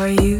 Are you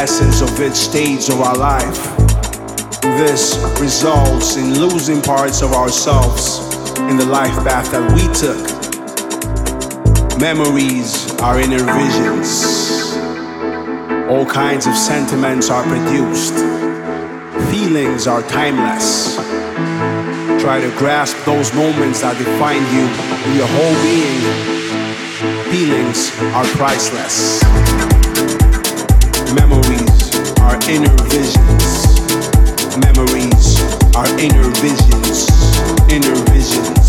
essence of each stage of our life. This results in losing parts of ourselves in the life path that we took. Memories are inner visions. All kinds of sentiments are produced. Feelings are timeless. Try to grasp those moments that define you in your whole being. Feelings are priceless. Memories inner visions. Memories Our inner visions, inner visions.